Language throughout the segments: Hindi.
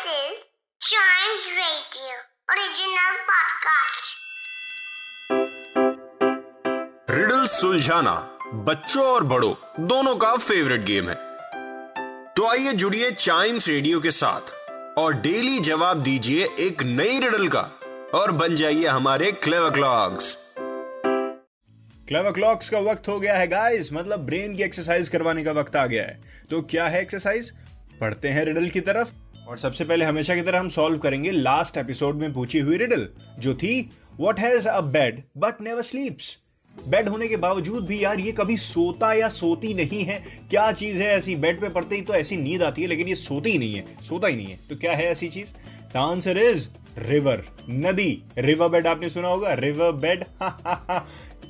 This is Chimes Radio original podcast. Riddle सुलझाना बच्चों और बड़ों दोनों का फेवरेट गेम है। तो आइए जुड़िए चाइम्स रेडियो के साथ और डेली जवाब दीजिए एक नई रिडल का और बन जाइए हमारे क्लेवर क्लॉक्स क्लेवर क्लॉक्स का वक्त हो गया है गाइस मतलब ब्रेन की एक्सरसाइज करवाने का वक्त आ गया है। तो क्या है एक्सरसाइज पढ़ते हैं रिडल की तरफ़। और सबसे पहले हमेशा की तरह हम सॉल्व करेंगे लास्ट एपिसोड में पूछी हुई रिडल जो थी what has a bed but never sleeps bed होने के बावजूद भी यार ये कभी सोता या सोती नहीं है। क्या चीज़ है ऐसी बेड पे पड़ते? ही तो ऐसी नींद आती है, लेकिन ये सोती ही नहीं है। सोता ही नहीं है। तो क्या है ऐसी चीज़? द आंसर इज़ रिवर नदी। रिवर बेड आपने सुना होगा? रिवर बेड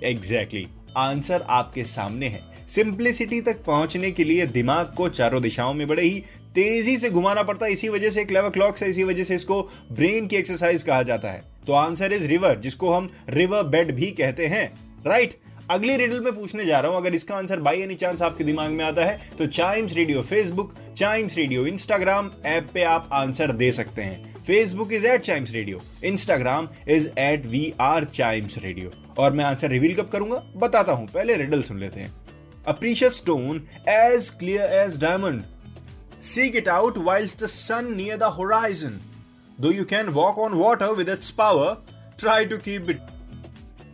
एग्जैक्टली आंसर आपके सामने है। सिंप्लिसिटी तक पहुँचने के लिए दिमाग को चारों दिशाओं में बड़े ही। तेज़ी से घुमाना पड़ता है, इसी वजह से क्लेवर क्लॉक्स है, इसी वजह से इसको ब्रेन की एक्सरसाइज कहा जाता है। तो आंसर इज़ रिवर जिसको हम रिवर बेड भी कहते हैं। राइट अगली रिडल में पूछने जा रहा हूँ, अगर इसका आंसर बाई एनी चांस आपके दिमाग में आता है तो Chimes Radio Facebook Chimes Radio Instagram app पे आप आंसर दे सकते हैं। Facebook is at Chimes Radio Instagram is at we are Chimes Radio और मैं आंसर रिवील कब करूँगा? बताता हूँ, पहले रिडल सुन लेते हैं। A precious stone as clear as diamond. Seek it out whilst the sun near the horizon. Though you can walk on water with its power, try to keep it.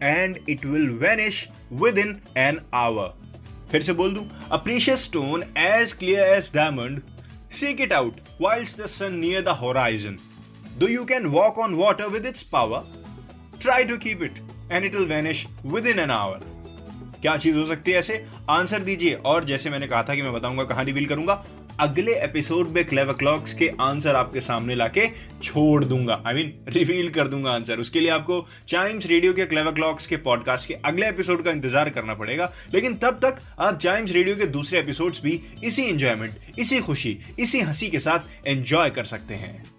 And it will vanish within an hour. फिर से बोल दूं A precious stone as clear as diamond. Seek it out whilst the sun near the horizon. Though you can walk on water with its power, try to keep it. And it will vanish within an hour. क्या चीज़ हो सकती है ऐसे? आंसर दीजिए। और जैसे मैंने कहा था कि मैं बताऊँगा कहाँ रिवील करूँगा। अगले एपिसोड में क्लेवर क्लॉक्स के आंसर आपके सामने लाके छोड़ दूँगा। आई मीन रिवील कर दूँगा आंसर। उसके लिए आपको चाइम्स रेडियो के क्लेवर क्लॉक्स के पॉडकास्ट के अगले एपिसोड का इंतज़ार करना पड़ेगा। लेकिन तब तक आप चाइम्स रेडियो के दूसरे एपिसोड्स भी इसी एंजॉयमेंट इसी खुशी, इसी हँसी के साथ एंजॉय कर सकते हैं।